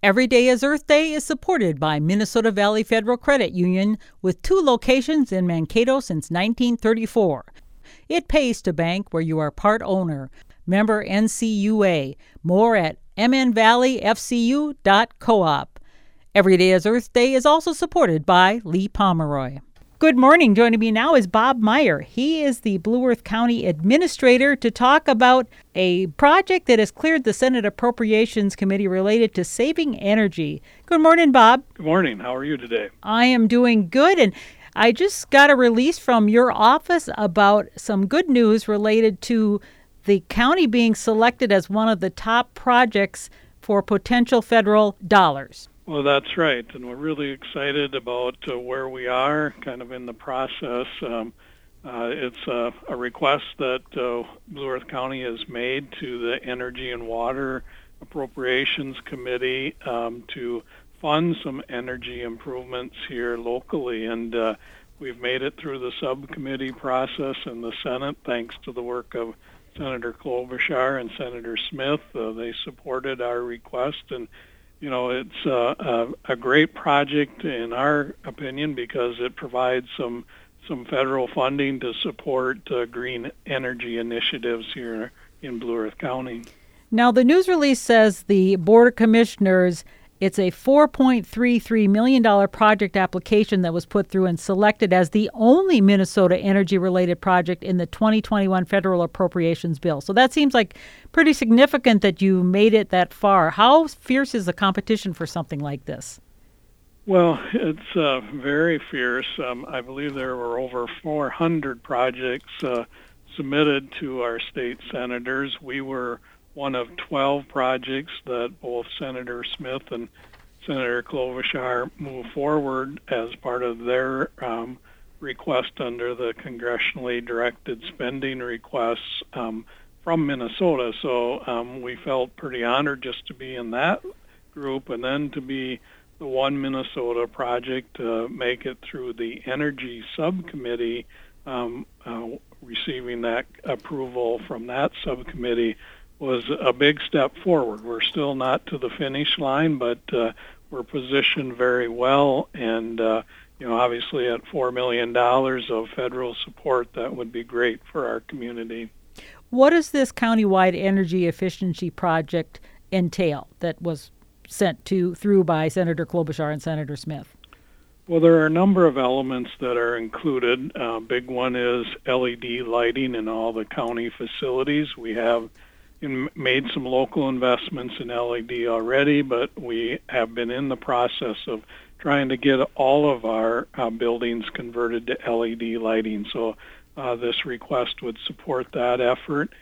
Every Day is Earth Day is supported by Minnesota Valley Federal Credit Union with two locations in Mankato since 1934. It pays to bank where you are part owner. Member NCUA. More at mnvalleyfcu.coop. Every Day is Earth Day is also supported by Lee Pomeroy. Good morning. Joining me now is Bob Meyer. He is the Blue Earth County Administrator to talk about a project that has cleared the Senate Appropriations Committee related to saving energy. Good morning, Bob. Good morning. How are you today? I am doing good. And I just got a release from your office about some good news related to the county being selected as one of the top projects for potential federal dollars. Well, that's right, and we're really excited about uh, where we are, kind of in the process. Um, uh, it's a, a, request that uh, Blue Earth County has made to the Energy and Water Appropriations Committee um, to fund some energy improvements here locally, and uh, we've made it through the subcommittee process in the Senate thanks to the work of Senator Klobuchar and Senator Smith. Uh, they supported our request and you know, it's a, a, a great project in our opinion because it provides some some federal funding to support uh, green energy initiatives here in Blue Earth County. Now, the news release says the Board of Commissioners it's a $4.33 million project application that was put through and selected as the only Minnesota energy related project in the 2021 federal appropriations bill. So that seems like pretty significant that you made it that far. How fierce is the competition for something like this? Well, it's uh, very fierce. Um, I believe there were over 400 projects uh, submitted to our state senators. We were one of 12 projects that both Senator Smith and Senator Klobuchar moved forward as part of their um, request under the congressionally directed spending requests um, from Minnesota. So um, we felt pretty honored just to be in that group and then to be the one Minnesota project to make it through the energy subcommittee, um, uh, receiving that approval from that subcommittee was a big step forward. We're still not to the finish line, but uh, we're positioned very well. And uh, you know, obviously, at four million dollars of federal support, that would be great for our community. What does this countywide energy efficiency project entail that was sent to through by Senator Klobuchar and Senator Smith? Well, there are a number of elements that are included. Uh, big one is LED lighting in all the county facilities. We have made some local investments in LED already, but we have been in the process of trying to get all of our uh, buildings converted to LED lighting. So uh, this request would support that effort.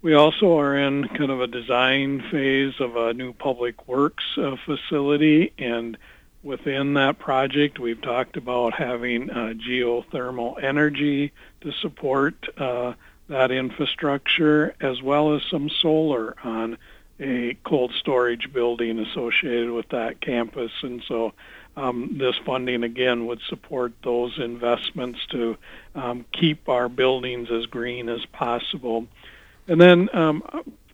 We also are in kind of a design phase of a new public works uh, facility, and within that project, we've talked about having uh, geothermal energy to support uh, that infrastructure as well as some solar on a cold storage building associated with that campus. And so um, this funding again would support those investments to um, keep our buildings as green as possible. And then um,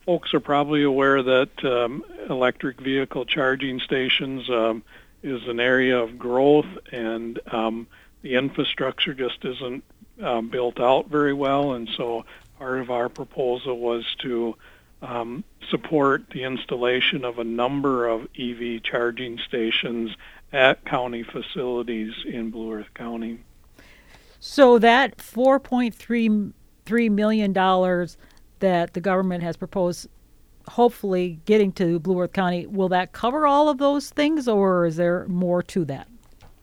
folks are probably aware that um, electric vehicle charging stations um, is an area of growth and um, the infrastructure just isn't um, built out very well, and so part of our proposal was to um, support the installation of a number of EV charging stations at county facilities in Blue Earth County. So that $4.33 million that the government has proposed, hopefully getting to Blue Earth County, will that cover all of those things or is there more to that?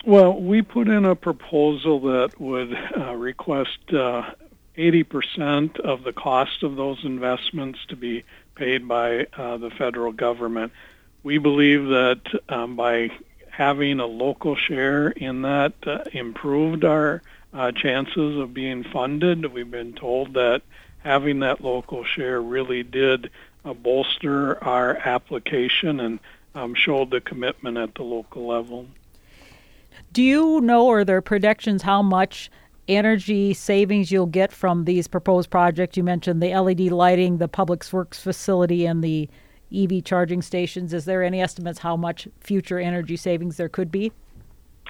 Well, we put in a proposal that would uh, request uh, 80% of the cost of those investments to be paid by uh, the federal government. We believe that um, by having a local share in that uh, improved our uh, chances of being funded. We've been told that having that local share really did uh, bolster our application and um, showed the commitment at the local level. Do you know, or are there predictions how much energy savings you'll get from these proposed projects? You mentioned the LED lighting, the Public Works facility, and the EV charging stations. Is there any estimates how much future energy savings there could be?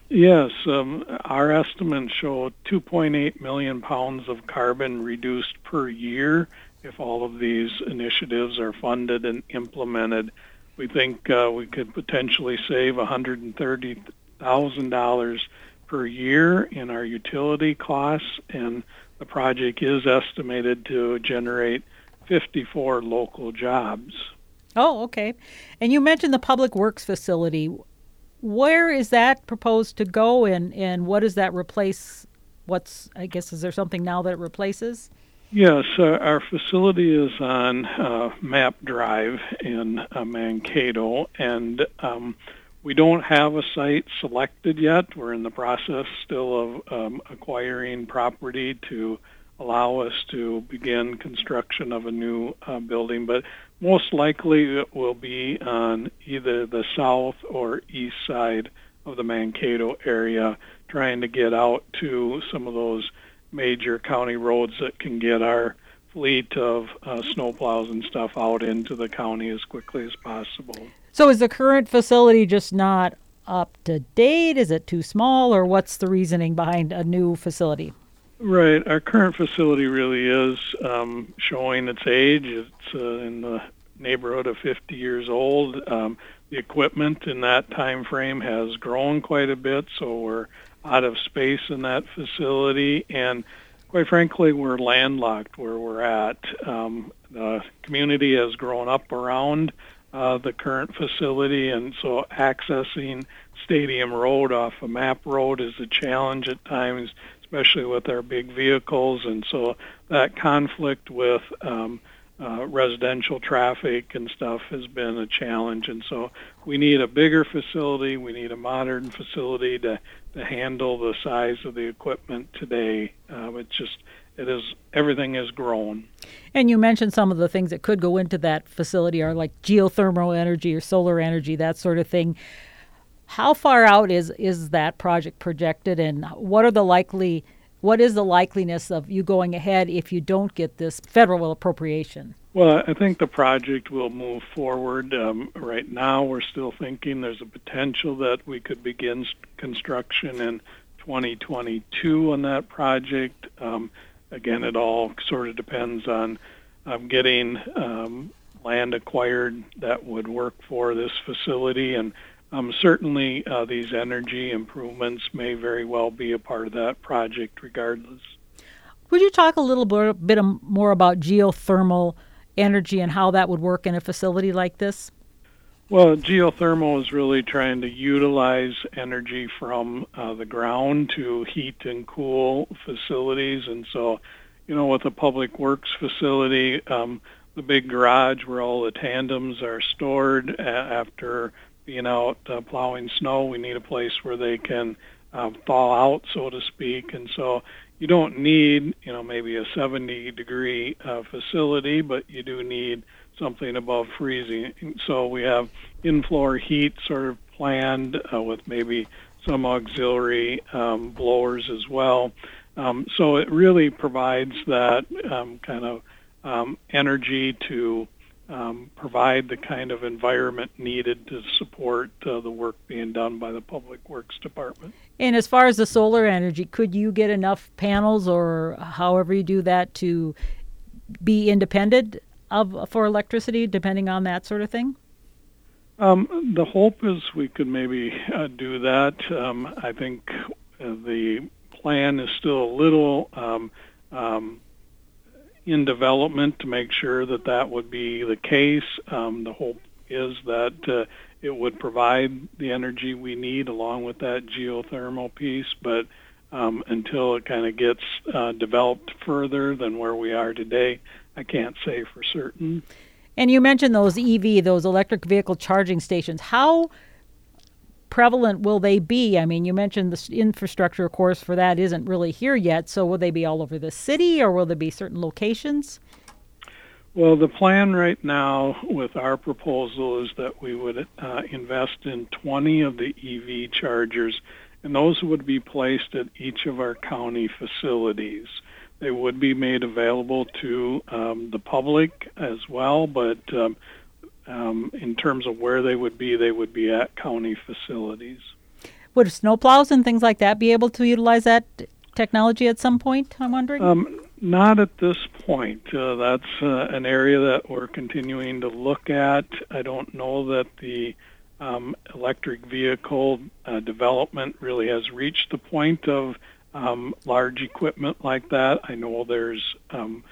Yes, um, our estimates show 2.8 million pounds of carbon reduced per year if all of these initiatives are funded and implemented. We think uh, we could potentially save $130,000 per year in our utility costs, and the project is estimated to generate 54 local jobs. Oh, okay. And you mentioned the Public Works facility. Where is that proposed to go, and, and what does that replace? What's, I guess, is there something now that it replaces? Yes, uh, our facility is on uh, Map Drive in uh, Mankato, and um, we don't have a site selected yet. We're in the process still of um, acquiring property to allow us to begin construction of a new uh, building, but most likely it will be on either the south or east side of the Mankato area, trying to get out to some of those major county roads that can get our fleet of uh, snowplows and stuff out into the county as quickly as possible. So, is the current facility just not up to date? Is it too small, or what's the reasoning behind a new facility? Right. Our current facility really is um, showing its age. It's uh, in the neighborhood of 50 years old. Um, the equipment in that time frame has grown quite a bit, so we're out of space in that facility, and quite frankly, we're landlocked where we're at. Um, the community has grown up around uh, the current facility, and so accessing Stadium Road off a map road is a challenge at times especially with our big vehicles, and so that conflict with um, uh, residential traffic and stuff has been a challenge. And so we need a bigger facility. We need a modern facility to to handle the size of the equipment today. Uh, it's just it is everything has grown. And you mentioned some of the things that could go into that facility are like geothermal energy or solar energy, that sort of thing. How far out is is that project projected, and what are the likely what is the likeliness of you going ahead if you don't get this federal appropriation? Well, I think the project will move forward. Um, right now, we're still thinking there's a potential that we could begin construction in 2022 on that project. Um, again, it all sort of depends on um, getting um, land acquired that would work for this facility and um, certainly, uh, these energy improvements may very well be a part of that project, regardless. Would you talk a little bit more about geothermal energy and how that would work in a facility like this? Well, geothermal is really trying to utilize energy from uh, the ground to heat and cool facilities. And so, you know, with a public works facility, um, the big garage where all the tandems are stored a- after being out uh, plowing snow, we need a place where they can um, thaw out, so to speak. And so you don't need, you know, maybe a 70 degree uh, facility, but you do need something above freezing. So we have in-floor heat sort of planned uh, with maybe some auxiliary um, blowers as well. Um, so it really provides that um, kind of um, energy to um, provide the kind of environment needed to support uh, the work being done by the Public Works Department. And as far as the solar energy, could you get enough panels or however you do that to be independent of for electricity, depending on that sort of thing? Um, the hope is we could maybe uh, do that. Um, I think the plan is still a little um, um in development to make sure that that would be the case. Um, the hope is that uh, it would provide the energy we need along with that geothermal piece, but um, until it kind of gets uh, developed further than where we are today, I can't say for certain. And you mentioned those EV, those electric vehicle charging stations. How prevalent will they be? I mean, you mentioned the infrastructure, of course, for that isn't really here yet. So will they be all over the city or will there be certain locations? Well, the plan right now with our proposal is that we would uh, invest in 20 of the EV chargers, and those would be placed at each of our county facilities. They would be made available to um, the public as well, but um, um, in terms of where they would be, they would be at county facilities. Would snowplows and things like that be able to utilize that technology at some point? I'm wondering. Um, not at this point. Uh, that's uh, an area that we're continuing to look at. I don't know that the um, electric vehicle uh, development really has reached the point of um, large equipment like that. I know there's um,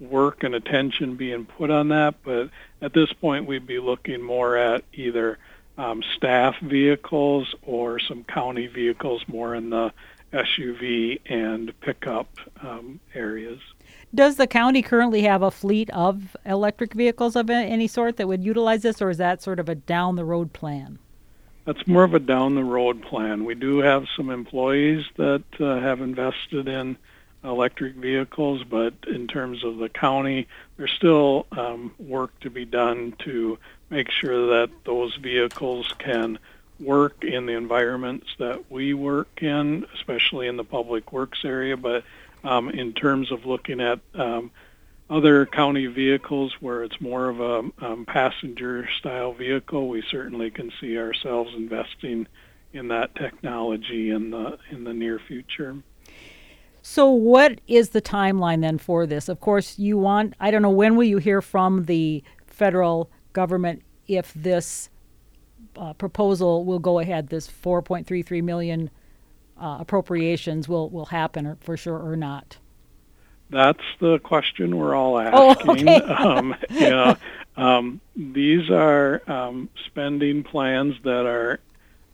work and attention being put on that, but at this point we'd be looking more at either um, staff vehicles or some county vehicles more in the SUV and pickup um, areas. Does the county currently have a fleet of electric vehicles of any sort that would utilize this, or is that sort of a down the road plan? That's more of a down the road plan. We do have some employees that uh, have invested in electric vehicles, but in terms of the county, there's still um, work to be done to make sure that those vehicles can work in the environments that we work in, especially in the public works area. But um, in terms of looking at um, other county vehicles where it's more of a um, passenger style vehicle, we certainly can see ourselves investing in that technology in the in the near future. So, what is the timeline then for this? Of course, you want, I don't know, when will you hear from the federal government if this uh, proposal will go ahead, this 4.33 million uh, appropriations will, will happen for sure or not? That's the question we're all oh, asking. Oh, okay. um, yeah, um, these are um, spending plans that are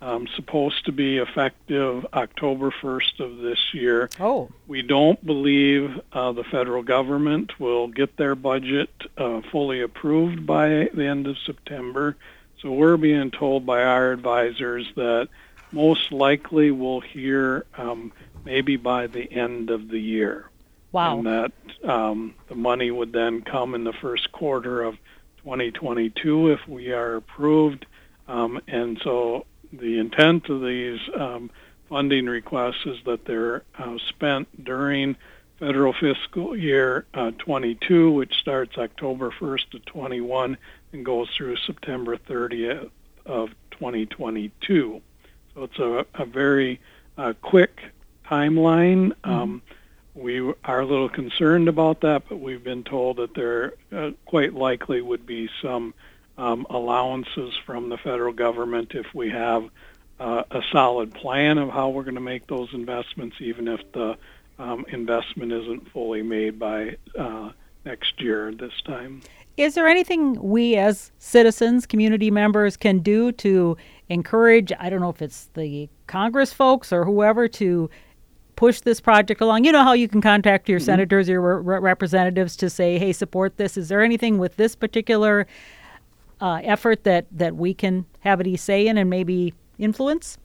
um, supposed to be effective October 1st of this year. Oh. We don't believe uh, the federal government will get their budget uh, fully approved by the end of September. So we're being told by our advisors that most likely we'll hear um, maybe by the end of the year. Wow. And that um, the money would then come in the first quarter of 2022 if we are approved. Um, and so the intent of these um, funding requests is that they're uh, spent during federal fiscal year uh, 22, which starts October 1st of 21 and goes through September 30th of 2022. So it's a, a very uh, quick timeline. Mm-hmm. Um, we are a little concerned about that, but we've been told that there uh, quite likely would be some um, allowances from the federal government if we have uh, a solid plan of how we're going to make those investments, even if the um, investment isn't fully made by uh, next year this time. Is there anything we as citizens, community members, can do to encourage? I don't know if it's the Congress folks or whoever to push this project along. You know how you can contact your mm-hmm. senators, your re- representatives to say, "Hey, support this." Is there anything with this particular uh, effort that that we can have any say in and maybe influence?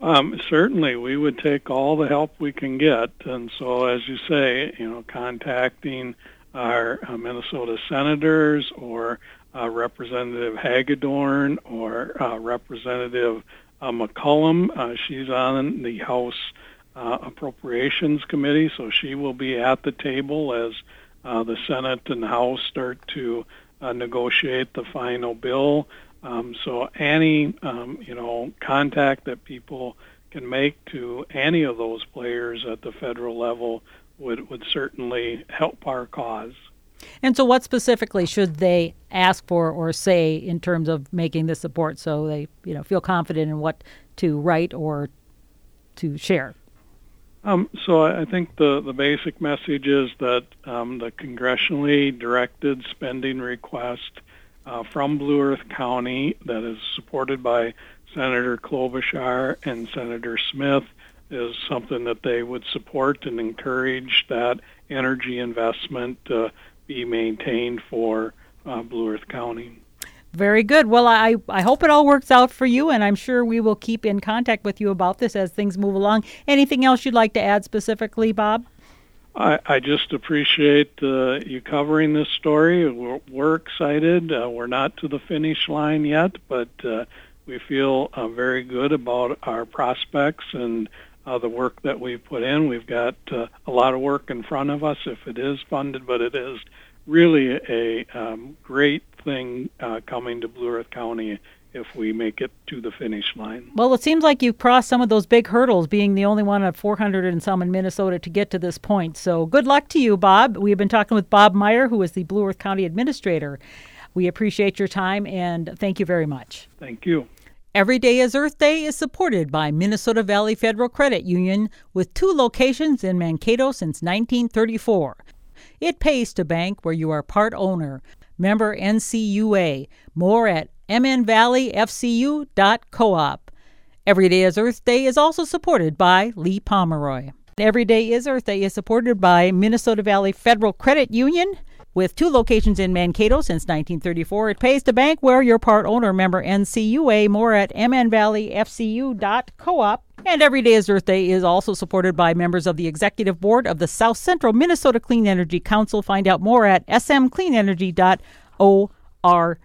Um, certainly, we would take all the help we can get, and so as you say, you know, contacting our uh, Minnesota senators or uh, Representative Hagedorn or uh, Representative uh, McCollum. Uh, she's on the House uh, Appropriations Committee, so she will be at the table as the Senate and House start to uh, negotiate the final bill. Um, so any um, you know contact that people can make to any of those players at the federal level would would certainly help our cause. And so, what specifically should they ask for or say in terms of making this support, so they you know feel confident in what to write or to share? Um, so I think the, the basic message is that um, the congressionally directed spending request uh, from Blue Earth County that is supported by Senator Klobuchar and Senator Smith is something that they would support and encourage that energy investment be maintained for uh, Blue Earth County. Very good. Well, I, I hope it all works out for you, and I'm sure we will keep in contact with you about this as things move along. Anything else you'd like to add specifically, Bob? I, I just appreciate uh, you covering this story. We're, we're excited. Uh, we're not to the finish line yet, but uh, we feel uh, very good about our prospects and uh, the work that we've put in. We've got uh, a lot of work in front of us if it is funded, but it is really a um, great thing uh, coming to Blue Earth County if we make it to the finish line. Well, it seems like you've crossed some of those big hurdles, being the only one of 400 and some in Minnesota to get to this point. So good luck to you, Bob. We've been talking with Bob Meyer, who is the Blue Earth County Administrator. We appreciate your time and thank you very much. Thank you. Every Day is Earth Day is supported by Minnesota Valley Federal Credit Union with two locations in Mankato since 1934. It pays to bank where you are part owner. Member NCUA. More at mnvalleyfcu.coop. Every Day is Earth Day is also supported by Lee Pomeroy. Every Day is Earth Day is supported by Minnesota Valley Federal Credit Union. With two locations in Mankato since 1934, it pays to bank where you're part owner member NCUA. More at mnvalleyfcu.coop. And Every Day is Earth Day is also supported by members of the executive board of the South Central Minnesota Clean Energy Council. Find out more at smcleanenergy.org.